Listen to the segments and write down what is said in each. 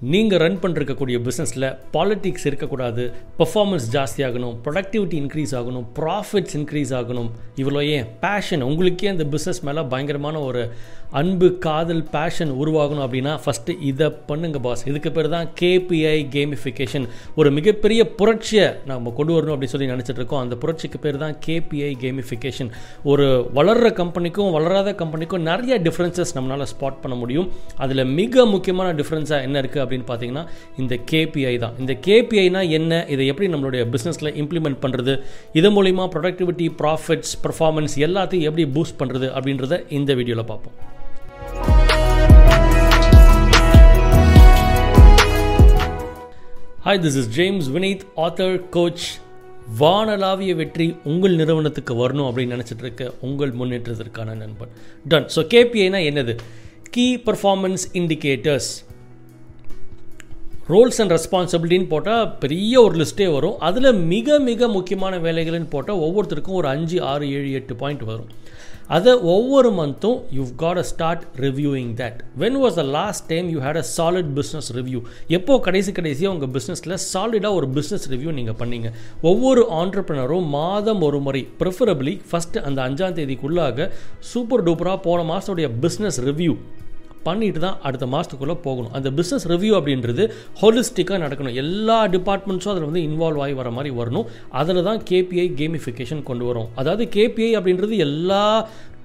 நீங்கள் ரன் பண்ணிருக்கக்கூடிய பிஸ்னஸில் பாலிட்டிக்ஸ் இருக்கக்கூடாது பர்ஃபார்மன்ஸ் ஜாஸ்தியாகணும் ப்ரொடக்டிவிட்டி இன்க்ரீஸ் ஆகணும் ப்ராஃபிட்ஸ் இன்க்ரீஸ் ஆகணும். இவ்வளோ ஏன்? பேஷன் உங்களுக்கே அந்த பிஸ்னஸ் மேலே பயங்கரமான ஒரு அன்பு காதல் பேஷன் உருவாகணும் அப்படின்னா ஃபஸ்ட்டு இதை பண்ணுங்க பாஸ் இதுக்கு பேர் தான் கேபிஐ கேமிஃபிகேஷன் ஒரு மிகப்பெரிய புரட்சியை நம்ம கொண்டு வரணும் அப்படின்னு சொல்லி நினச்சிட்ருக்கோம் அந்த புரட்சிக்கு பேர் தான் கேபிஐ கேமிஃபிகேஷன் ஒரு வளர்கிற கம்பெனிக்கும் வளராத கம்பெனிக்கும் நிறைய டிஃப்ரென்சஸ் நம்மளால் ஸ்பாட் பண்ண முடியும். அதில் மிக முக்கியமான டிஃப்ரென்ஸாக என்ன இருக்குது அப்படின்னு பார்த்தீங்கன்னா இந்த கேபிஐ தான். இந்த கேபிஐனா என்ன? இதை எப்படி நம்மளுடைய பிஸ்னஸில் இம்ப்ளிமெண்ட் பண்ணுறது இது மூலிமா ப்ரொடக்டிவிட்டி ப்ராஃபிட்ஸ் பர்ஃபார்மன்ஸ் எல்லாத்தையும் எப்படி பூஸ்ட் பண்ணுறது அப்படின்றத இந்த வீடியோவில் பார்ப்போம். Hi this is James Vineeth author coach வானலாவிய வெற்றி உங்கள் நிறுவனத்துக்கு வரணும் அப்படின்னு நினச்சிட்டு இருக்க உங்கள் முன்னேற்றத்திற்கான நண்பன். டன் ஸோ கேபிஐனா என்னது? Key performance indicators roles and ரெஸ்பான்சிபிலிட்டின்னு போட்டால் பெரிய ஒரு லிஸ்ட்டே வரும். அதில் மிக மிக முக்கியமான வேலைகள்னு போட்டால் ஒவ்வொருத்தருக்கும் ஒரு அஞ்சு ஆறு ஏழு எட்டு பாயிண்ட் வரும். அதை ஒவ்வொரு மந்த்தும் you've got a start reviewing that when was the last time you had a solid business review எப்போ கடைசி கடைசியாக உங்கள் பிஸ்னஸில் சாலிடாக ஒரு பிஸ்னஸ் ரிவ்யூ நீங்கள் பண்ணீங்க? ஒவ்வொரு ஆண்டர்பிரினரும் மாதம் ஒரு முறை ப்ரிஃபரபிளி ஃபஸ்ட்டு அந்த அஞ்சாம் தேதிக்குள்ளாக சூப்பர் டூப்பராக போன மாதத்துடைய பிஸ்னஸ் ரிவ்யூ பண்ணிட்டு தான் அடுத்த மாதத்துக்குள்ளே போகணும். அந்த பிஸ்னஸ் ரிவ்யூ அப்படின்றது ஹோலிஸ்டிக்காக நடக்கணும். எல்லா டிபார்ட்மெண்ட்ஸும் அதில் வந்து இன்வால்வ் ஆகி வர மாதிரி வரணும். அதில் தான் கேபிஐ கேமிஃபிகேஷன் கொண்டு வரும். அதாவது கேபிஐ அப்படின்றது எல்லா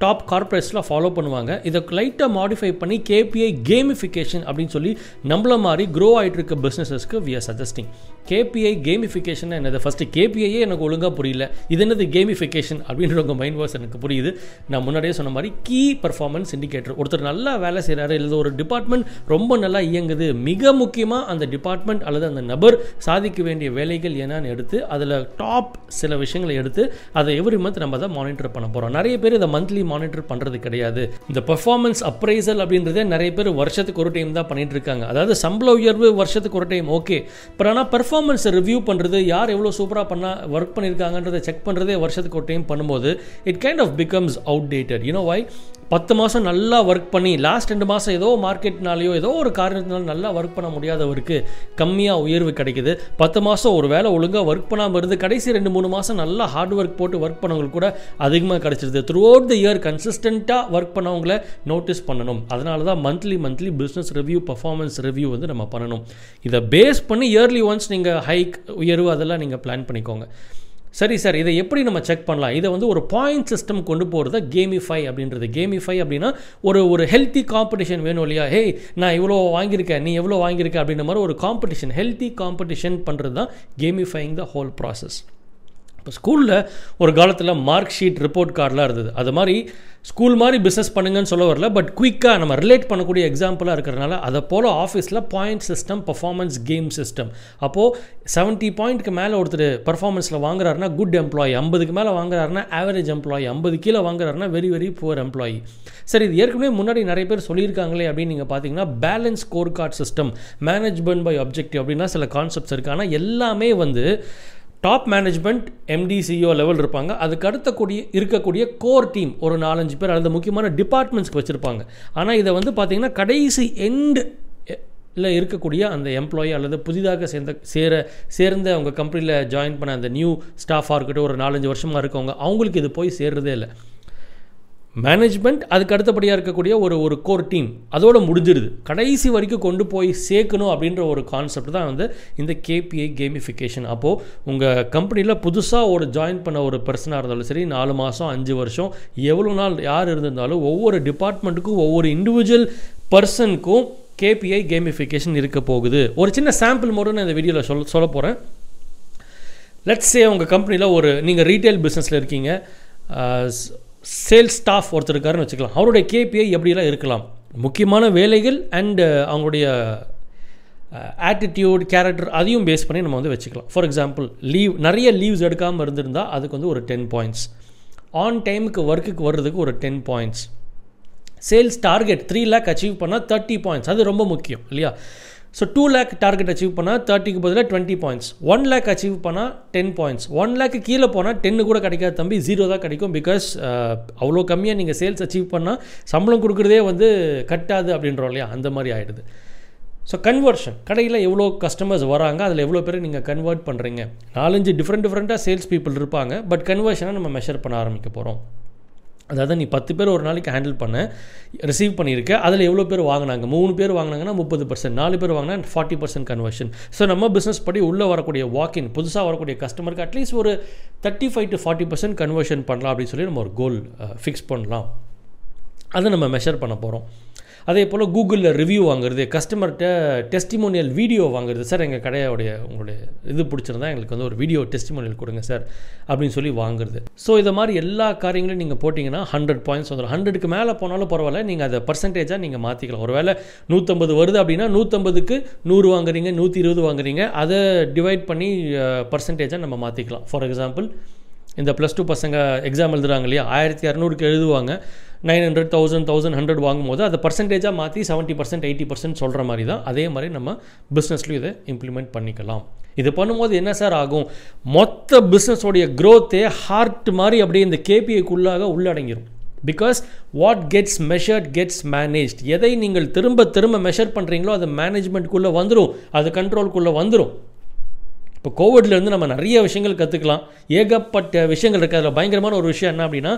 டாப் கார்பரேட்ஸ்லாம் ஃபாலோ பண்ணுவாங்க. இதை லைட்டாக மாடிஃபை பண்ணி கேபிஐ கேமிஃபிகேஷன் அப்படின்னு சொல்லி நம்மள மாதிரி க்ரோ ஆகிட்டு இருக்க பிஸ்னஸஸ்க்கு we are suggesting KPI gamification என்னது? ஃபஸ்ட்டு கேபிஐயே எனக்கு ஒழுங்காக புரியல. இது என்னது கேமிஃபிகேஷன் அப்படின்ற உங்கள் மைண்ட் வாஷ் எனக்கு புரியுது. நான் முன்னாடியே சொன்ன மாதிரி கீ பர்ஃபார்மன்ஸ் இண்டிகேட்டர் ஒருத்தர் நல்லா வேலை செய்கிறாரு இல்லை ஒரு டிபார்ட்மெண்ட் ரொம்ப நல்லா இயங்குது மிக முக்கியமாக அந்த டிபார்ட்மெண்ட் அல்லது அந்த நபர் சாதிக்க வேண்டிய வேலைகள் என்னன்னு எடுத்து அதில் டாப் சில விஷயங்களை எடுத்து அதை எவ்ரி மந்த் நம்ம அதை மானிட்டர் பண்ண போகிறோம் நிறைய பேர் இதை மந்த்லி மானிட்டர் பண்ணுறது கிடையாது. இந்த பர்ஃபார்மன்ஸ் அப்ரைசல் அப்படின்றதே நிறைய பேர் வருஷத்துக்கு ஒரு டைம் தான் பண்ணிட்டு இருக்காங்க. அதாவது சம்பள உயர்வு வருஷத்துக்கு ஒரு டைம் ஓகே பட் ஆனால் பர்ஃபார்மன்ஸை ரிவ்யூ பண்ணுறது யார் எவ்வளோ சூப்பராக பண்ணால் ஒர்க் பண்ணியிருக்காங்கன்றதை செக் பண்ணுறதே வருஷத்துக்கு ஒரு டைம் பண்ணும்போது it kind of becomes outdated you know why பத்து மாதம் நல்லா ஒர்க் பண்ணி லாஸ்ட் ரெண்டு மாதம் ஏதோ மார்க்கெட்னாலேயோ ஏதோ ஒரு காரணத்தினால நல்லா ஒர்க் பண்ண முடியாதவருக்கு கம்மியாக உயர்வு கிடைக்குது. பத்து மாதம் ஒரு வேலை ஒழுங்காக ஒர்க் பண்ணாமல் இருந்து கடைசி ரெண்டு மூணு மாதம் நல்லா ஹார்ட் ஒர்க் போட்டு ஒர்க் பண்ணவங்களுக்கு கூட அதிகமாக கிடச்சிருது. த்ரூ அவுட் த இயர் கன்சிஸ்டண்ட்டாக ஒர்க் பண்ணவங்கள நோட்டீஸ் பண்ணணும். அதனால தான் monthly monthly business review performance review வந்து நம்ம பண்ணணும். இதை பேஸ் பண்ணி இயர்லி ஒன்ஸ் நீங்கள் ஹைக் உயர்வு அதெல்லாம் நீங்கள் பிளான் பண்ணிக்கோங்க. சரி சார் இதை எப்படி நம்ம செக் பண்ணலாம்? இதை வந்து ஒரு பாயிண்ட் சிஸ்டம் கொண்டு போகிறது கேமிஃபை அப்படின்றது. கேமிஃபை அப்படின்னா ஒரு ஒரு ஹெல்த்தி காம்படிஷன் வேணும் இல்லையா? ஹே நான் இவ்வளோ வாங்கியிருக்கேன் நீ எவ்வளோ வாங்கியிருக்க? அப்படின்ற மாதிரி ஒரு காம்படிஷன் ஹெல்த்தி காம்படிஷன் பண்ணுறது தான் கேமிஃபைங் த ஹோல் ப்ராசஸ் இப்போ ஸ்கூலில் ஒரு காலத்தில் மார்க் ஷீட் ரிப்போர்ட் கார்டெலாம் இருந்தது. அது மாதிரி ஸ்கூல் மாதிரி பிஸ்னஸ் பண்ணுங்கன்னு சொல்ல வரல பட் குயிக்காக நம்ம ரிலேட் பண்ணக்கூடிய எக்ஸாம்பிளாக இருக்கிறனால அதை போல் ஆஃபீஸில் point system performance game system அப்போது செவன்ட்டி பாயிண்ட்க்கு மேலே ஒருத்தர் பர்ஃபார்மன்ஸில் வாங்குறாருனா குட் எம்ப்ளாயி ஐம்பதுக்கு மேலே வாங்குறாருனா ஆவரேஜ் எம்ப்ளாயி ஐம்பது கீழே வாங்குறாருனா வெரி வெரி புவர் எம்ப்ளாயி சரி இது ஏற்கனவே முன்னாடி நிறைய பேர் சொல்லியிருக்காங்களே அப்படின்னு நீங்கள் பார்த்தீங்கன்னா balance score card system management by objective அப்படின்னா சில கான்செப்ட்ஸ் இருக்குது ஆனால் எல்லாமே வந்து டாப் மேனேஜ்மெண்ட் எம்டிசிஓ லெவல் இருப்பாங்க. அதுக்கு அடுத்த கூடிய இருக்கக்கூடிய கோர் டீம் ஒரு நாலஞ்சு பேர் அல்லது முக்கியமான டிபார்ட்மெண்ட்ஸ்க்கு வச்சுருப்பாங்க. ஆனால் இதை வந்து பார்த்திங்கன்னா கடைசி எண்டு இல்லை இருக்கக்கூடிய அந்த எம்ப்ளாயி அல்லது புதிதாக சேர்ந்த சேர சேர்ந்த அவங்க கம்பெனியில் ஜாயின் பண்ண அந்த நியூ ஸ்டாஃபாக இருக்கட்டும் ஒரு நாலஞ்சு வருஷமாக இருக்கவங்க அவங்களுக்கு இது போய் சேர்றதே இல்லை. மேனேஜ்மெண்ட் அதுக்கு அடுத்தபடியாக இருக்கக்கூடிய ஒரு ஒரு கோர் டீம் அதோடு முடிஞ்சிருது. கடைசி வரைக்கும் கொண்டு போய் சேர்க்கணும் அப்படின்ற ஒரு கான்செப்ட் தான் வந்து இந்த கேபிஐ கேமிஃபிகேஷன் அப்போது உங்கள் கம்பெனியில் புதுசாக ஒரு ஜாயின் பண்ண ஒரு பர்சனாக இருந்தாலும் சரி நாலு மாதம் அஞ்சு வருஷம் எவ்வளோ நாள் யார் இருந்திருந்தாலும் ஒவ்வொரு டிபார்ட்மெண்ட்டுக்கும் ஒவ்வொரு இண்டிவிஜுவல் பர்சனுக்கும் கேபிஐ கேமிஃபிகேஷன் இருக்க போகுது. ஒரு சின்ன சாம்பிள் மட்டும் நான் இந்த வீடியோவில் சொல்ல சொல்ல போகிறேன் லெட்ஸ் சே உங்கள் கம்பெனியில் ஒரு நீங்கள் ரீட்டைல் பிஸ்னஸில் இருக்கீங்க. சேல்ஸ் ஸ்டாஃப் ஒருத்தர் இருக்காருன்னு வச்சுக்கலாம். அவருடைய கேபிஐ எப்படிலாம் இருக்கலாம்? முக்கியமான வேலைகள் அண்டு uh, அவங்களுடைய uh, ஆட்டிடியூட் கேரக்டர் அதையும் பேஸ் பண்ணி நம்ம வந்து வச்சுக்கலாம். ஃபார் எக்ஸாம்பிள் லீவ் நிறைய லீவ்ஸ் எடுக்காமல் இருந்திருந்தால் அதுக்கு வந்து ஒரு டென் பாயிண்ட்ஸ் ஆன் டைமுக்கு ஒர்க்குக்கு வர்றதுக்கு ஒரு ten points sales target three lakh achieve பண்ணால் தேர்ட்டி பாயிண்ட்ஸ் அது ரொம்ப முக்கியம் இல்லையா? So two lakh target achieve பண்ணால் தேர்ட்டிக்கு பதிலாக twenty points one lakh achieve பண்ணால் டென் பாயிண்ட்ஸ் ஒன் லேக்கு கீழே போனால் டென்னு கூட கிடைக்காது தம்பி. ஜீரோ தான் கிடைக்கும் பிகாஸ் uh, அவ்வளோ கம்மியாக நீங்கள் சேல்ஸ் அச்சீவ் பண்ணால் சம்பளம் கொடுக்குறதே வந்து கட்டாது அப்படின்றோம் இல்லையா? அந்த மாதிரி ஆகிடுது ஸோ கன்வர்ஷன் கடையில் எவ்வளோ கஸ்டமர்ஸ் வராங்க அதில் எவ்வளோ பேர் நீங்கள் கன்வெர்ட் பண்ணுறீங்க நாலஞ்சு டிஃப்ரெண்ட் டிஃப்ரெண்ட்டாக சேல்ஸ் பீப்புள் இருப்பாங்க பட் கன்வர்ஷனை நம்ம மெஷர் பண்ண ஆரம்பிக்க போகிறோம் அதாவது நீ பத்து பேர் ஒரு நாளைக்கு ஹேண்டில் பண்ண ரிசீவ் பண்ணியிருக்க அதில் எவ்வளோ பேர் வாங்கினாங்க? மூணு பேர் வாங்கினாங்கன்னா முப்பது பர்சன்ட் நாலு பேர் வாங்கினா ஃபார்ட்டி பர்சன்ட் கன்வர்ஷன் ஸோ நம்ம பிஸ்னஸ் படி உள்ளே வரக்கூடிய வாக்கின் புதுசாக வரக்கூடிய கஸ்டமருக்கு அட்லீஸ்ட் ஒரு thirty five to forty percent conversion பண்ணலாம் அப்படின்னு சொல்லி நம்ம ஒரு கோல் ஃபிக்ஸ் பண்ணலாம். அதை நம்ம மெஷர் பண்ண போகிறோம் அதே போல் கூகுளில் ரிவ்யூ வாங்குறது கஸ்டமர்கிட்ட டெஸ்டிமோனியல் வீடியோ வாங்குறது. சார் எங்கள் கடையோடைய உங்களுடைய இது பிடிச்சிருந்தா எங்களுக்கு வந்து ஒரு வீடியோ டெஸ்டிமோனியல் கொடுங்க சார் அப்படின்னு சொல்லி வாங்குறது. ஸோ இதை மாதிரி எல்லா காரியங்களையும் நீங்கள் போட்டிங்கன்னா ஹண்ட்ரட் பாயிண்ட்ஸ் வந்துடும் ஹண்ட்ரடுக்கு மேலே போனாலும் பரவாயில்ல நீங்கள் அதை பர்சன்டேஜாக நீங்கள் மாற்றிக்கலாம் ஒருவேளை நூற்றம்பது வருது அப்படின்னா நூற்றம்பதுக்கு நூறு வாங்குறீங்க நூற்றி இருபது வாங்குறீங்க அதை டிவைட் பண்ணி பர்சன்டேஜாக நம்ம மாற்றிக்கலாம் ஃபார் எக்ஸாம்பிள் இந்த ப்ளஸ் டூ பசங்க எக்ஸாம் எழுதுகிறாங்க இல்லையா? ஆயிரத்தி இரநூறுக்கு எழுதுவாங்க. Nine hundred thousand thousand hundred வாங்கும்போது அதை பர்சன்டேஜாக மாற்றி செவன்ட்டி பர்சன்ட் எயிட்டி பர்சன்ட் சொல்கிற மாதிரி தான் அதே மாதிரி நம்ம பிஸ்னஸ்லையும் இதை இம்ப்ளிமெண்ட் பண்ணிக்கலாம். இது பண்ணும்போது என்ன சார் ஆகும்? மொத்த பிஸ்னஸோடைய க்ரோத்தே ஹார்ட் மாதிரி அப்படியே இந்த கேபிஐக்குள்ளாக உள்ளடங்கிடும் because what gets measured gets managed எதை நீங்கள் திரும்ப திரும்ப மெஷர் பண்ணுறீங்களோ அது மேனேஜ்மெண்ட்குள்ளே வந்துடும் அது கண்ட்ரோல்குள்ளே வந்துடும் இப்போ கோவிட்லேருந்து நம்ம நிறைய விஷயங்கள் கற்றுக்கலாம் ஏகப்பட்ட விஷயங்கள் இருக்குது அதில் பயங்கரமான ஒரு விஷயம் என்ன அப்படின்னா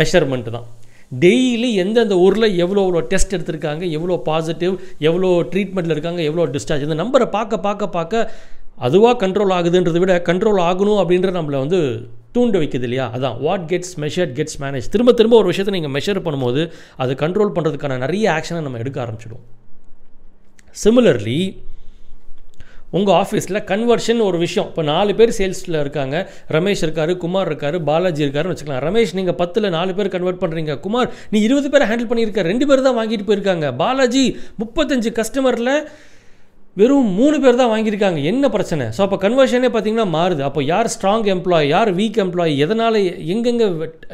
மெஷர்மெண்ட் தான். டெய்லி எந்தெந்த ஊரில் எவ்வளோ எவ்வளோ டெஸ்ட் எடுத்திருக்காங்க எவ்வளோ பாசிட்டிவ் எவ்வளோ ட்ரீட்மெண்ட்டில் இருக்காங்க எவ்வளோ டிஸ்சார்ஜ் இந்த நம்பரை பார்க்க பார்க்க பார்க்க அதுவாக கண்ட்ரோல் ஆகுதுன்றதை விட கண்ட்ரோல் ஆகணும் அப்படின்ற நம்மளை வந்து தூண்ட வைக்குது இல்லையா? அதான். What gets measured gets manage திரும்ப திரும்ப ஒரு விஷயத்தை நீங்கள் மெஷர் பண்ணும்போது அது கண்ட்ரோல் பண்ணுறதுக்கான நிறைய ஆக்ஷனை நம்ம எடுக்க ஆரம்பிச்சிடும் சிமிலர்லி உங்கள் ஆஃபீஸில் கன்வர்ஷன் ஒரு விஷயம். இப்போ நாலு பேர் சேல்ஸில் இருக்காங்க. ரமேஷ் இருக்கார் குமார் இருக்கார் பாலாஜி இருக்காருன்னு வச்சுக்கலாம். ரமேஷ் நீங்கள் பத்தில் நாலு பேர் கன்வெர்ட் பண்ணுறீங்க குமார் நீ இருபது பேர் ஹேண்டில் பண்ணியிருக்க. ரெண்டு பேர் தான் வாங்கிட்டு போயிருக்காங்க. பாலாஜி முப்பத்தஞ்சு கஸ்டமரில் வெறும் மூணு பேர் தான் வாங்கியிருக்காங்க. என்ன பிரச்சனை? ஸோ அப்போ கன்வர்ஷனே பார்த்தீங்கன்னா மாறுது. அப்போ யார் ஸ்ட்ராங் எம்ப்ளாய் யார் வீக் எம்ப்ளாய் எதனால் எங்கெங்கே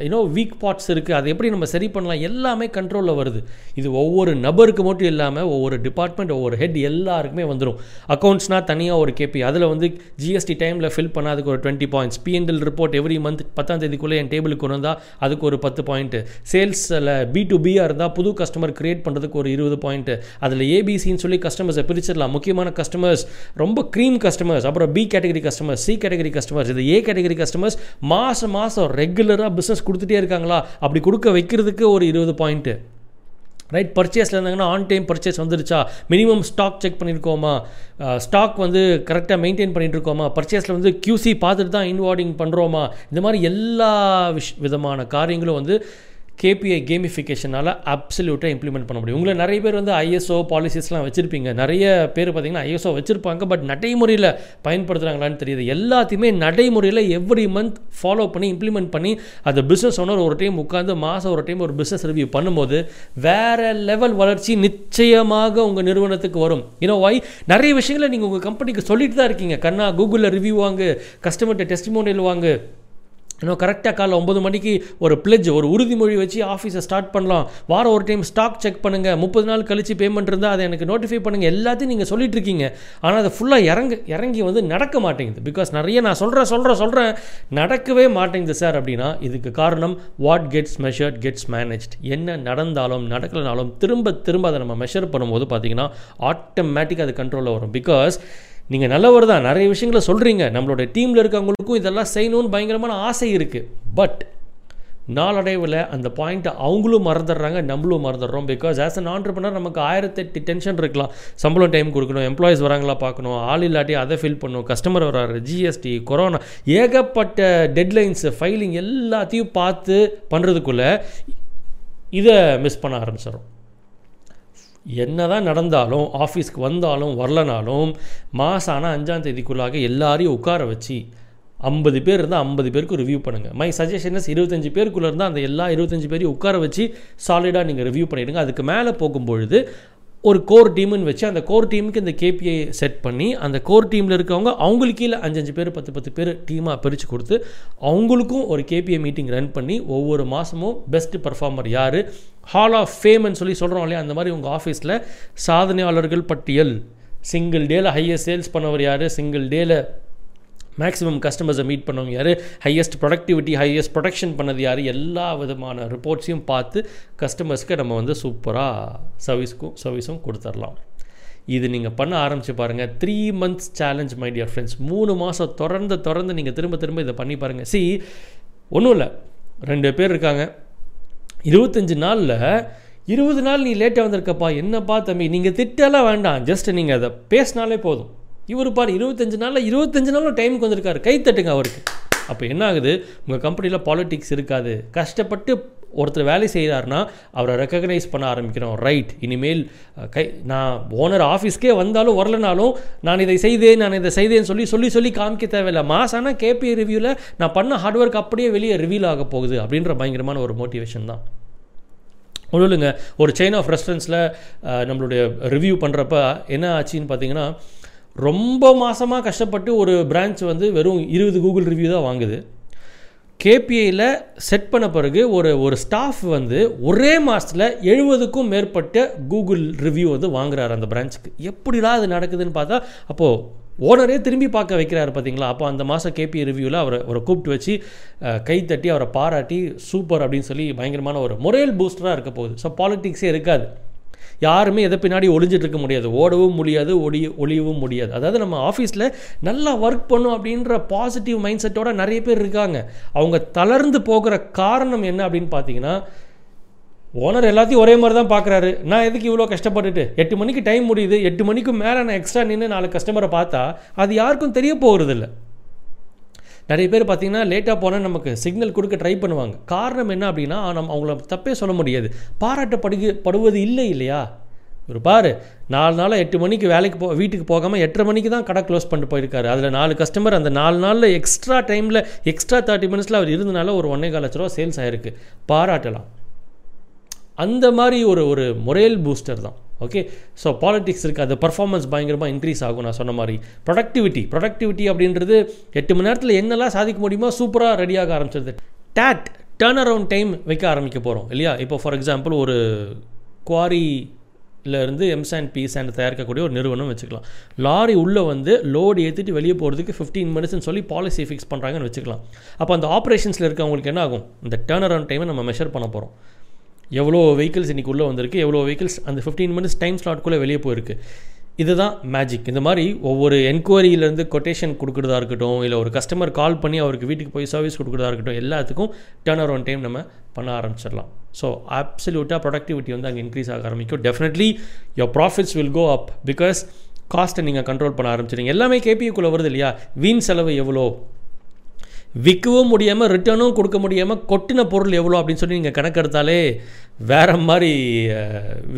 யூனோ வீக் பார்ட்ஸ் இருக்குது அதை எப்படி நம்ம சரி பண்ணலாம் எல்லாமே கண்ட்ரோலில் வருது. இது ஒவ்வொரு நபருக்கு மட்டும் இல்லாமல் ஒவ்வொரு டிபார்ட்மெண்ட் ஒவ்வொரு ஹெட் எல்லாருக்குமே வந்துடும் அக்கௌண்ட்ஸ்னால் தனியாக ஒரு கேபி அதில் வந்து ஜிஎஸ்டி டைமில் ஃபில் பண்ணால் அதுக்கு ஒரு twenty points PNL report every month பத்தாம் தேதிக்குள்ளே என் டேபிளுக்கு வந்தால் அதுக்கு ஒரு பத்து பாயிண்ட்டு சேல்ஸில் பி டு பியாக இருந்தால் புது கஸ்டமர் கிரியேட் பண்ணுறதுக்கு ஒரு இருபது பாயிண்ட்டு அதில் ஏபிசின்னு சொல்லி கஸ்டமர்ஸை பிரிச்சிடலாம். முக்கியமான கஸ்டமர்ஸ் ரொம்ப க்ரீம் கஸ்டமர்ஸ் அப்புறம் B category customers C category customers இது ஏ கேட்டகரி கஸ்டமர்ஸ் மாதம் மாதம் ரெகுலராக பிஸ்னஸ் கொடுத்துட்டே இருக்காங்களா? அப்படி கொடுக்க வைக்கிறதுக்கு ஒரு இருபது பாயிண்ட்டு ரைட் பர்ச்சேஸில் இருந்தாங்கன்னா ஆன் டைம் பர்ச்சேஸ் வந்துருச்சா? மினிமம் ஸ்டாக் செக் பண்ணியிருக்கோமா ஸ்டாக் வந்து கரெக்டாக மெயின்டைன் பண்ணிட்டு இருக்கோமா பர்ச்சேஸில் வந்து கியூசி பார்த்துட்டு தான் இன்வார்டிங் பண்ணுறோமா இந்த மாதிரி எல்லா விஷ் விதமான காரியங்களும் வந்து கேபிஐ கேமிஃபிகேஷனால் அப்சல்யூட்டாக இம்ப்ளிமெண்ட் பண்ண முடியும். உங்களை நிறைய பேர் வந்து ஐஎஸ்ஓ பாலிசிஸ்லாம் வச்சுருப்பீங்க. நிறைய பேர் பார்த்திங்கன்னா ஐஎஸ்ஓ வச்சுருப்பாங்க. பட் நடைமுறையில் பயன்படுத்துகிறாங்களான்னு தெரியுது. எல்லாத்தையுமே நடைமுறையில் எவ்ரி மந்த் ஃபாலோ பண்ணி இம்ப்ளிமெண்ட் பண்ணி அந்த பிஸ்னஸ் ஓனர் ஒரு டைம் உட்காந்து மாதம் ஒரு டைம் ஒரு பிஸ்னஸ் ரிவ்யூ பண்ணும்போது வேறு லெவல் வளர்ச்சி நிச்சயமாக உங்கள் நிறுவனத்துக்கு வரும். ஏன்னா வை நிறைய விஷயங்களை நீங்கள் உங்கள் கம்பெனிக்கு சொல்லிட்டு தான் இருக்கீங்க. கண்ணா கூகுளில் ரிவ்யூ வாங்கு கஸ்டமர்கிட்ட டெஸ்டிமோனியல் வாங்கு. இன்னும் கரெக்டாக காலைல ஒம்பது மணிக்கு ஒரு பிளெஜ் ஒரு உறுதிமொழி வச்சு ஆஃபீஸை ஸ்டார்ட் பண்ணலாம். வாரம் ஒரு டைம் ஸ்டாக் செக் பண்ணுங்கள் முப்பது நாள் கழித்து பேமெண்ட் இருந்தால் அதை எனக்கு நோட்டிஃபை பண்ணுங்கள் எல்லாத்தையும் நீங்கள் சொல்லிட்டு இருக்கீங்க. ஆனால் அதை ஃபுல்லாக இறங்கு இறங்கி வந்து நடக்க மாட்டேங்குது. பிகாஸ் நிறைய நான் சொல்கிறேன் சொல்கிறேன் சொல்கிறேன் நடக்கவே மாட்டேங்குது சார் அப்படின்னா இதுக்கு காரணம் what gets measured gets managed என்ன நடந்தாலும் நடக்கலனாலும் திரும்ப திரும்ப அதை நம்ம மெஷர் பண்ணும்போது பார்த்தீங்கன்னா ஆட்டோமேட்டிக்காக அது கண்ட்ரோலில் வரும். பிகாஸ் நீங்கள் நல்லவர் தான். நிறைய விஷயங்களை சொல்கிறீங்க நம்மளோட டீமில் இருக்கவங்களுக்கும் இதெல்லாம் செய்யணும்னு பயங்கரமான ஆசை இருக்குது பட் நாளடைவில் அந்த பாயிண்ட்டை அவங்களும் மறந்துடுறாங்க நம்மளும் மறந்துடுறோம். பிகாஸ் ஆஸ் அன் ஆண்டர்பனர் நமக்கு ஆயிரத்தெட்டு டென்ஷன் இருக்கலாம். சம்பளம் டைம் கொடுக்கணும் எம்ப்ளாயிஸ் வராங்களா பார்க்கணும் ஆள் இல்லாட்டி அதை ஃபில் பண்ணணும் கஸ்டமர் வராரு ஜிஎஸ்டி கொரோனா ஏகப்பட்ட டெட்லைன்ஸு ஃபைலிங் எல்லாத்தையும் பார்த்து பண்ணுறதுக்குள்ளே இதை மிஸ் பண்ண ஆரம்பிச்சிடும் என்ன தான் நடந்தாலும் ஆஃபீஸ்க்கு வந்தாலும் வரலனாலும் மாதம் ஆனால் அஞ்சாம் தேதிக்குள்ளாக எல்லாரையும் உட்கார வச்சு ஐம்பது பேர் இருந்தால் ஐம்பது பேருக்கு ரிவ்யூ பண்ணுங்கள் மை சஜஷன்ஸ் இருபத்தஞ்சி பேருக்குள்ளே இருந்தால் அந்த எல்லா இருபத்தஞ்சி பேரையும் உட்கார வச்சு சாலிடாக நீங்கள் ரிவ்யூ பண்ணிவிடுங்க அதுக்கு மேலே போகும்பொழுது ஒரு கோர் டீம்னு வச்சு அந்த கோர் டீமுக்கு இந்த கேபிஐ செட் பண்ணி அந்த கோர் டீமில் இருக்கவங்க அவங்களுக்கு கீழே அஞ்சஞ்சு பேர் பத்து பத்து பேர் டீமாக பிரித்து கொடுத்து அவங்களுக்கும் ஒரு கேபிஐ மீட்டிங் ரன் பண்ணி ஒவ்வொரு மாதமும் பெஸ்ட் பர்ஃபார்மர் யார்? ஹால் ஆஃப் ஃபேம்னு சொல்லி சொல்கிறோம் இல்லையா? அந்த மாதிரி உங்கள் ஆஃபீஸில் சாதனையாளர்கள் பட்டியல். சிங்கிள் டேயில் ஹையஸ்ட் சேல்ஸ் பண்ணவர் யார்? சிங்கிள் டேயில் மேக்ஸிமம் கஸ்டமர்ஸை மீட் பண்ணவங்க யார்? ஹையஸ்ட் ப்ரொடக்டிவிட்டி ஹையஸ்ட் ப்ரொடக்ஷன் பண்ணது யார்? எல்லா விதமான ரிப்போர்ட்ஸையும் பார்த்து கஸ்டமர்ஸ்க்கு நம்ம வந்து சூப்பராக சர்வீஸ்க்கும் சர்வீஸும் கொடுத்துடலாம் இது நீங்கள் பண்ண ஆரம்பிச்சு பாருங்கள் three months challenge my dear friends மூணு மாதம் தொடர்ந்து தொடர்ந்து நீங்கள் திரும்ப திரும்ப இதை பண்ணி பாருங்கள் சி ஒன்றும் இல்லை. ரெண்டு பேர் இருக்காங்க. இருபத்தஞ்சி நாளில் இருபது நாள் நீ லேட்டாக வந்திருக்கப்பா. என்னப்பா தம்பி? நீங்கள் திட்டெல்லாம் வேண்டாம். ஜஸ்ட் நீங்கள் அதை பேசினாலே போதும். இவர் பாரு இருபத்தஞ்சு நாளில் இருபத்தஞ்சு நாளும் டைமுக்கு வந்திருக்காரு. கை தட்டுங்க அவருக்கு. அப்போ என்ன ஆகுது? உங்கள் கம்பெனியில் பாலிட்டிக்ஸ் இருக்காது. கஷ்டப்பட்டு ஒருத்தர் வேலை செய்கிறாருன்னா அவரை ரெக்கக்னைஸ் பண்ண ஆரம்பிக்கிறோம் ரைட் இனிமேல் கை நான் ஓனர் ஆஃபீஸ்க்கே வந்தாலும் வரலனாலும் நான் இதை செய்தேன் நான் இதை செய்தேன்னு சொல்லி சொல்லி சொல்லி காமிக்க தேவையில்லை. மாசானா கேபி ரிவ்யூவில் நான் பண்ண ஹார்ட் ஒர்க் அப்படியே வெளியே ரிவீல் ஆக போகுது அப்படின்ற பயங்கரமான ஒரு மோட்டிவேஷன் தான். ஒன்றும் இல்லைங்க ஒரு செயின் ஆஃப் ரெஸ்டாரண்ட்ஸில் நம்மளுடைய ரிவ்யூ பண்ணுறப்ப என்ன ஆச்சுன்னு பார்த்தீங்கன்னா ரொம்ப மாசமாக கஷ்டப்பட்டு ஒரு பிரான்ச் வந்து வெறும் இருபது கூகுள் ரிவ்யூ தான் வாங்குது. கேபிஐயில் செட் பண்ண பிறகு ஒரு ஒரு ஸ்டாஃப் வந்து ஒரே மாதத்தில் எழுபதுக்கும் மேற்பட்ட கூகுள் ரிவ்யூ வந்து வாங்குறாரு அந்த பிரான்ச்சுக்கு எப்படிலாம் அது நடக்குதுன்னு பார்த்தா அப்போது ஓனரே திரும்பி பார்க்க வைக்கிறாரு பார்த்தீங்களா? அப்போ அந்த மாதம் கேபி ரிவ்யூவில் அவரை அவரை கூப்பிட்டு வச்சு கை தட்டி அவரை பாராட்டி சூப்பர் அப்படின்னு சொல்லி பயங்கரமான ஒரு மொரேல் பூஸ்டராக இருக்க போகுது. ஸோ பாலிட்டிக்ஸே இருக்காது. யாருமே எதை பின்னாடி ஒளிஞ்சிட்டு இருக்க முடியாது. ஓடவும் முடியாது ஒளி ஒளியவும் முடியாது. அதாவது நம்ம ஆஃபீஸில் நல்லா ஒர்க் பண்ணும் அப்படின்ற பாசிட்டிவ் மைண்ட் செட்டோட நிறைய பேர் இருக்காங்க. அவங்க தளர்ந்து போகிற காரணம் என்ன அப்படின்னு பார்த்தீங்கன்னா ஓனர் எல்லாத்தையும் ஒரே மாதிரி தான் பார்க்குறாரு. நான் எதுக்கு இவ்வளோ கஷ்டப்பட்டுட்டு? எட்டு மணிக்கு டைம் முடியுது. எட்டு மணிக்கு மேலே நான் எக்ஸ்ட்ரா நின்று நாலு கஸ்டமரை பார்த்தா அது யாருக்கும் தெரிய போகிறதில்ல நிறைய பேர் பார்த்தீங்கன்னா லேட்டாக போனால் நமக்கு சிக்னல் கொடுக்க ட்ரை பண்ணுவாங்க. காரணம் என்ன அப்படின்னா நம்ம அவங்கள தப்பே சொல்ல முடியாது. பாராட்டப்படுக படுவது இல்லை இல்லையா? ஒரு பாரு நாலு நாளாக எட்டு மணிக்கு வேலைக்கு போ வீட்டுக்கு போகாமல் எட்டரை மணிக்கு தான் கடை க்ளோஸ் பண்ணிட்டு போயிருக்காரு. அதில் நாலு கஸ்டமர் அந்த நாலு நாளில் எக்ஸ்ட்ரா டைமில் எக்ஸ்ட்ரா தேர்ட்டி மினிட்ஸில் அவர் இருந்தனால ஒரு ஒன்றே கால் லட்ச ரூபா சேல்ஸ் ஆகிருக்கு பாராட்டலாம். அந்த மாதிரி ஒரு ஒரு முறையல் பூஸ்டர் தான். ஓகே ஸோ பாலிட்டிக்ஸ் இருக்குது அது பர்ஃபார்மன்ஸ் பயங்கரமாக இன்க்ரீஸ் ஆகும். நான் சொன்ன மாதிரி. ப்ரொடக்டிவிட்டி ப்ரொடக்டிவிட்டி அப்படின்றது எட்டு மணி நேரத்தில் என்னெல்லாம் சாதிக்க முடியுமோ சூப்பராக ரெடியாக ஆரம்பிச்சிருது. டேட் டேர்ன் அரவுண்ட் டைம் வைக்க ஆரம்பிக்க போகிறோம் இல்லையா? இப்போ ஃபார் எக்ஸாம்பிள் ஒரு குவாரி இருந்து எம்சாண்ட் பி சாண்ட் தயாரிக்கக்கூடிய ஒரு நிறுவனம் வச்சுக்கலாம். லாரி உள்ளே வந்து லோடு ஏற்றிட்டு வெளியே போகிறதுக்கு ஃபிஃப்டீன் மினிட்ஸ்னு சொல்லி பாலிசி ஃபிக்ஸ் பண்ணுறாங்கன்னு வச்சுக்கலாம். அப்போ அந்த ஆப்ரேஷன்ஸில் இருக்கவங்களுக்கு என்ன ஆகும்? இந்த டேர்ன் அரவுண்ட் டைமை நம்ம மெஷர் பண்ண போகிறோம் எவ்வளோ வெஹிக்கிள்ஸ் இன்றைக்கி உள்ளே வந்திருக்கு எவ்வளோ வெஹிக்கிள்ஸ் அந்த ஃபிஃப்டீன் மினிட்ஸ் டைம் ஸ்லாட்குள்ளே வெளியே போயிருக்கு. இதுதான் மேஜிக் இந்த மாதிரி ஒவ்வொரு என்கொயரியிலேருந்து கொட்டேஷன் கொடுக்குறதா இருக்கட்டும் இல்லை ஒரு கஸ்டமர் கால் பண்ணி அவருக்கு வீட்டுக்கு போய் சர்வீஸ் கொடுக்குறதா இருக்கட்டும் எல்லாத்துக்கும் டேர்ன் அரவுண்ட் டைம் நம்ம பண்ண ஆரம்பிச்சிடலாம். ஸோ அப்சல்யூட்டாக ப்ரொடக்டிவிட்டி வந்து அங்கே இன்க்ரீஸ் ஆக ஆரம்பிக்கும். Definitely your profits will go up because காஸ்ட்டை நீங்கள் கண்ட்ரோல் பண்ண ஆரம்பிச்சிடுங்க எல்லாமே கேபிக்குள்ளே வருது இல்லையா? வீண் செலவு எவ்வளோ? விற்கவும் முடியாமல் ரிட்டர்னும் கொடுக்க முடியாமல் கொட்டின பொருள் எவ்வளோ அப்படின்னு சொல்லி நீங்கள் கணக்கெடுத்தாலே வேறு மாதிரி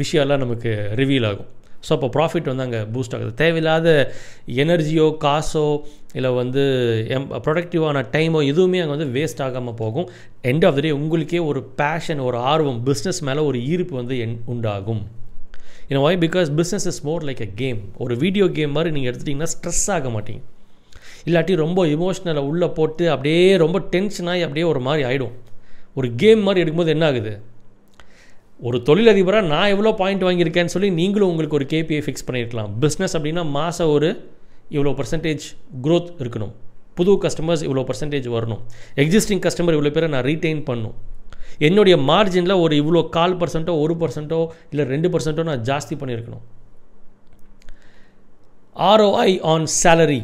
விஷயம்லாம் நமக்கு ரிவீல் ஆகும். ஸோ அப்போ ப்ராஃபிட் வந்து அங்கே பூஸ்ட் ஆகுது. தேவையில்லாத எனர்ஜியோ காசோ இல்லை வந்து எம் ப்ரொடக்டிவான டைமோ எதுவுமே அங்கே வந்து வேஸ்ட் ஆகாமல் போகும். எண்ட் ஆஃப் த டே உங்களுக்கே ஒரு பேஷன் ஒரு ஆர்வம் பிஸ்னஸ் மேலே ஒரு ஈர்ப்பு வந்து என் உண்டாகும். இன்னும் why because business is more like a game ஒரு வீடியோ கேம் மாதிரி நீங்கள் எடுத்துட்டிங்கன்னா ஸ்ட்ரெஸ் ஆக மாட்டீங்க. இல்லாட்டி ரொம்ப இமோஷ்னலை உள்ளே போட்டு அப்படியே ரொம்ப டென்ஷனாகி அப்படியே ஒரு மாதிரி ஆகிடும் ஒரு கேம் மாதிரி எடுக்கும்போது என்ன ஆகுது? ஒரு தொழிலதிபராக நான் எவ்வளோ பாயிண்ட் வாங்கியிருக்கேன்னு சொல்லி நீங்களும் உங்களுக்கு ஒரு கேபிஐ ஃபிக்ஸ் பண்ணியிருக்கலாம். பிஸ்னஸ் அப்படின்னா மாதம் ஒரு இவ்வளோ பர்சன்டேஜ் க்ரோத் இருக்கணும். புது கஸ்டமர்ஸ் இவ்வளோ பர்சன்டேஜ் வரணும். எக்ஸிஸ்டிங் கஸ்டமர் இவ்வளோ பேரை நான் ரீட்டைன் பண்ணும். என்னுடைய மார்ஜினில் ஒரு இவ்வளோ கால் பர்சன்ட்டோ ஒரு பர்சன்ட்டோ இல்லை ரெண்டு பர்சன்ட்டோ நான் ஜாஸ்தி பண்ணியிருக்கணும். ஆர்ஓஐ ஆன் சேலரி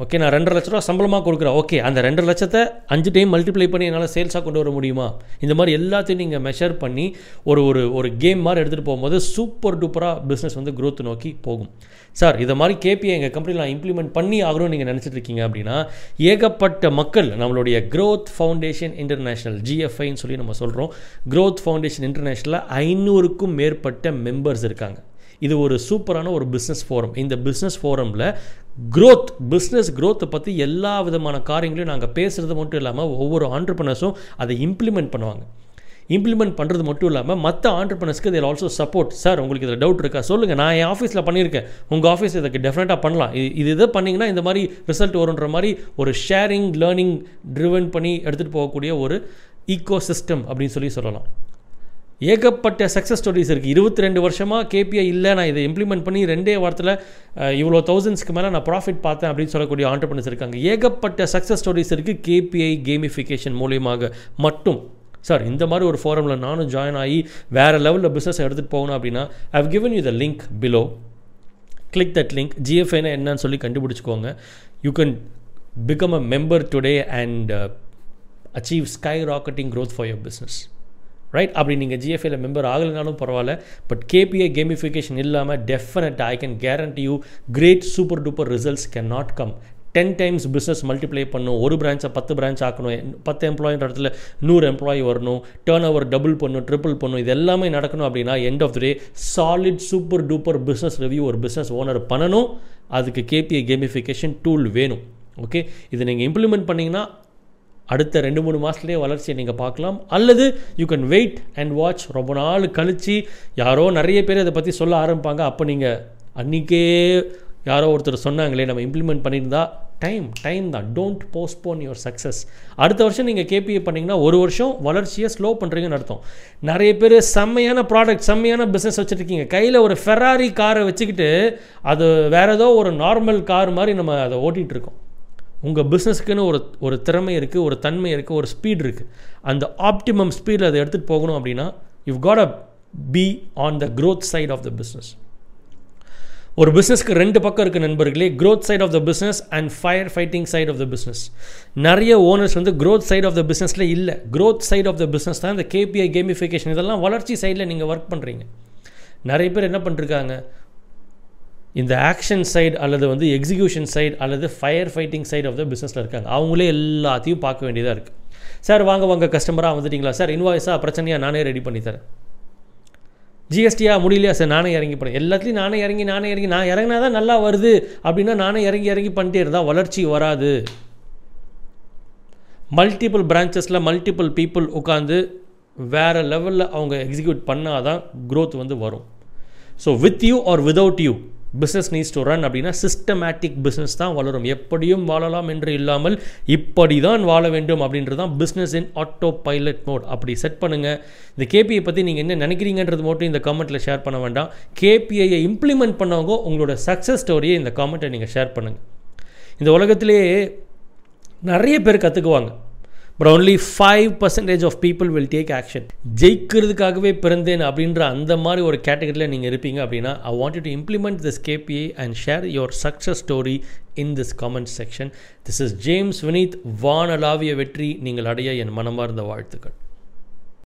ஓகே நான் ரெண்டரை லட்ச ரூபா சம்பளமாக கொடுக்குறேன். ஓகே அந்த ரெண்டரை லட்சத்தை அஞ்சு டைம் மல்டிப்ளை பண்ணி என்னால் சேல்ஸாக கொண்டு வர முடியுமா? இந்த மாதிரி எல்லாத்தையும் நீங்கள் மெஷர் பண்ணி ஒரு ஒரு ஒரு கேம் மாதிரி எடுத்துகிட்டு போகும்போது சூப்பர் டூப்பராக பிஸ்னஸ் வந்து க்ரோத் நோக்கி போகும். சார் இதை மாதிரி கேபிஐ எங்கள் கம்பெனியில் நான் இம்ப்ளிமெண்ட் பண்ணி ஆகணும்னு நீங்கள் நினச்சிட்டு இருக்கீங்க அப்படின்னா ஏகப்பட்ட மக்கள் நம்மளுடைய க்ரோத் ஃபவுண்டேஷன் இன்டர்நேஷ்னல் ஜிஎஃப்ஐன்னு சொல்லி நம்ம சொல்கிறோம் க்ரோத் ஃபவுண்டேஷன் இன்டர்நேஷ்னலில் ஐநூறுக்கும் மேற்பட்ட மெம்பர்ஸ் இருக்காங்க. இது ஒரு சூப்பரான ஒரு பிஸ்னஸ் ஃபோரம் இந்த பிஸ்னஸ் ஃபோரமில் க்ரோத் பிஸ்னஸ் க்ரோத்தை பற்றி எல்லா விதமான காரியங்களையும் நாங்கள் பேசுகிறது மட்டும் இல்லாமல் ஒவ்வொரு ஆண்டர்பனர்ஸும் அதை இம்ப்ளிமெண்ட் பண்ணுவாங்க. இம்ப்ளிமெண்ட் பண்ணுறது மட்டும் இல்லாமல் மற்ற ஆண்டர்பனர்ஸ்க்கு இதில் ஆல்சோ சப்போர்ட் சார் உங்களுக்கு இதில் டவுட் இருக்கா? சொல்லுங்கள் நான் என் ஆஃபீஸில் பண்ணியிருக்கேன். உங்கள் ஆஃபீஸ் இதுக்கு டெஃபினட்டாக பண்ணலாம். இது இது இதை பண்ணிங்கன்னா இந்த மாதிரி ரிசல்ட் வருன்ற மாதிரி ஒரு ஷேரிங் லேர்னிங் ட்ரிவன் பண்ணி எடுத்துகிட்டு போகக்கூடிய ஒரு ஈக்கோ சிஸ்டம் அப்படின்னு சொல்லி சொல்லலாம். ஏகப்பட்ட சக்ஸஸ் ஸ்டோரிஸ் இருக்குது இருபத்தி ரெண்டு வருஷமாக கேபிஐ இல்லை நான் இதை இம்ப்ளிமெண்ட் பண்ணி ரெண்டே வாரத்தில் இவ்வளோ தௌசண்ட்ஸ்க்கு மேலே நான் ப்ராஃபிட் பார்த்தேன் அப்படின்னு சொல்லக்கூடிய ஆண்டர்பனர்ஸ் இருக்காங்க. ஏகப்பட்ட சக்ஸஸ் ஸ்டோரிஸ் இருக்குது கேபிஐ கேமிஃபிகேஷன் மூலியமாக மட்டும். சார் இந்த மாதிரி ஒரு ஃபோரமில் நானும் ஜாயின் ஆகி வேறு லெவலில் பிஸ்னஸ் எடுத்துகிட்டு போகணும் அப்படின்னா I've given you the link below click that link ஜிஎஃப்ஐனா என்னன்னு சொல்லி கண்டுபிடிச்சிக்கோங்க. You can become a member today and achieve sky rocketing growth for your business right அப்படி நீங்கள் ஜிஎஃப்ஐல மெம்பர் ஆகலைனாலும் பரவாயில்ல. பட் கேபிஐ கேமிஃபிகேஷன் இல்லாமல் definite I can guarantee you great super duper results can not come ten times business multiply பண்ணும். ஒரு பிரான்ச்சை பத்து branch ஆக்கணும். பத்து எம்ப்ளாயின்ற இடத்துல நூறு எம்ப்ளாயி வரணும். டேர்ன் ஓவர் டபுள் பண்ணும் ட்ரிபிள் பண்ணும். இது எல்லாமே நடக்கணும் அப்படின்னா end of the day solid super duper business review ஒரு பிஸ்னஸ் ஓனர் பண்ணணும். அதுக்கு கேபிஐ கேமிஃபிகேஷன் டூல் வேணும். ஓகே இதை நீங்கள் இம்ப்ளிமெண்ட் பண்ணிங்கன்னா அடுத்த ரெண்டு மூணு மாதத்துலேயே வளர்ச்சியை நீங்கள் பார்க்கலாம். அல்லது you can wait and watch ரொம்ப நாள் கழித்து யாரோ நிறைய பேர் இதை பற்றி சொல்ல ஆரம்பிப்பாங்க. அப்போ நீங்கள் அன்றைக்கே யாரோ ஒருத்தர் சொன்னாங்களே நம்ம இம்ப்ளிமெண்ட் பண்ணியிருந்தா டைம் டைம் தான். டோன்ட் போஸ்ட்போன் யுவர் சக்ஸஸ் அடுத்த வருஷம் நீங்கள் கேபிஏ பண்ணிங்கன்னா ஒரு வருஷம் வளர்ச்சியை ஸ்லோ பண்ணுறீங்கன்னு அர்த்தம். நிறைய பேர் செம்மையான ப்ராடக்ட் செம்மையான பிஸ்னஸ் வச்சுருக்கீங்க. கையில் ஒரு ஃபெராரி காரை வச்சுக்கிட்டு அது வேறு ஏதோ ஒரு நார்மல் கார் மாதிரி நம்ம அதை ஓட்டிகிட்டு இருக்கோம். உங்கள் பிஸ்னஸ்க்குன்னு ஒரு ஒரு திறமை இருக்குது ஒரு தன்மை இருக்குது ஒரு ஸ்பீட் இருக்குது அந்த ஆப்டிமம் ஸ்பீடில் அதை எடுத்துகிட்டு போகணும் அப்படின்னா you got a B on the growth side of the business ஒரு பிஸ்னஸ்க்கு ரெண்டு பக்கம் இருக்குது நண்பர்களே growth side of the business and fire fighting side of the business நிறைய ஓனர்ஸ் வந்து க்ரோத் சைட் ஆஃப் த பிஸ்னஸில் இல்லை. Growth side of the business தான் இந்த கேபிஐ கேமிஃபிகேஷன் இதெல்லாம் வளர்ச்சி சைடில் நீங்கள் ஒர்க் பண்ணுறீங்க நிறைய பேர் என்ன பண்ணிருக்காங்க இந்த ஆக்ஷன் சைடு அல்லது வந்து எக்ஸிக்யூஷன் சைடு அல்லது fire fighting side of the பிஸ்னஸில் இருக்காங்க. அவங்களே எல்லாத்தையும் பார்க்க வேண்டியதாக இருக்குது சார் வாங்க வாங்க கஸ்டமராக வந்துட்டிங்களா? சார் இன்வாய்ஸாக பிரச்சனையாக நானே ரெடி பண்ணி தரேன். ஜிஎஸ்டியாக முடியலையா? சார் நானே இறங்கி பண்ணேன் எல்லாத்துலேயும் நானே இறங்கி நானே இறங்கி நான் இறங்கினா தான் நல்லா வருது. அப்படின்னா நானே இறங்கி இறங்கி பண்ணிட்டே இருந்தால் வளர்ச்சி வராது. மல்டிபிள் பிரான்ச்சஸில் மல்டிபிள் பீப்புள் உட்காந்து வேறு லெவலில் அவங்க எக்ஸிக்யூட் பண்ணால் தான் க்ரோத் வந்து வரும். So with you or without you business needs to run அப்படின்னா சிஸ்டமேட்டிக் பிஸ்னஸ் தான் வளரும். எப்படியும் வாழலாம் என்று இல்லாமல் இப்படி தான் வாழ வேண்டும் அப்படின்றது தான் business in auto pilot mode அப்படி செட் பண்ணுங்கள் இந்த கேபிஐ பற்றி நீங்கள் என்ன நினைக்கிறீங்கன்றது மட்டும் இந்த காமெண்ட்டில் ஷேர் பண்ண வேண்டாம். கேபிஐயை இம்ப்ளிமெண்ட் பண்ணவங்க உங்களோட சக்ஸஸ் ஸ்டோரியை இந்த காமெண்ட்டை நீங்கள் ஷேர் பண்ணுங்கள் இந்த உலகத்திலேயே நிறைய பேர் கற்றுக்குவாங்க but only five percentage of people will take action ஜெயிக்கிறதுக்காகவே பிறந்தேன் அப்படின்ற அந்த மாதிரி ஒரு கேட்டகரியில் நீங்கள் இருப்பீங்க அப்படின்னா I want to implement this KPA and share your success story in this comment section this is James Vineeth வானலாவிய வெற்றி. நீங்கள் அடைய என் மனமார்ந்த வாழ்த்துக்கள்.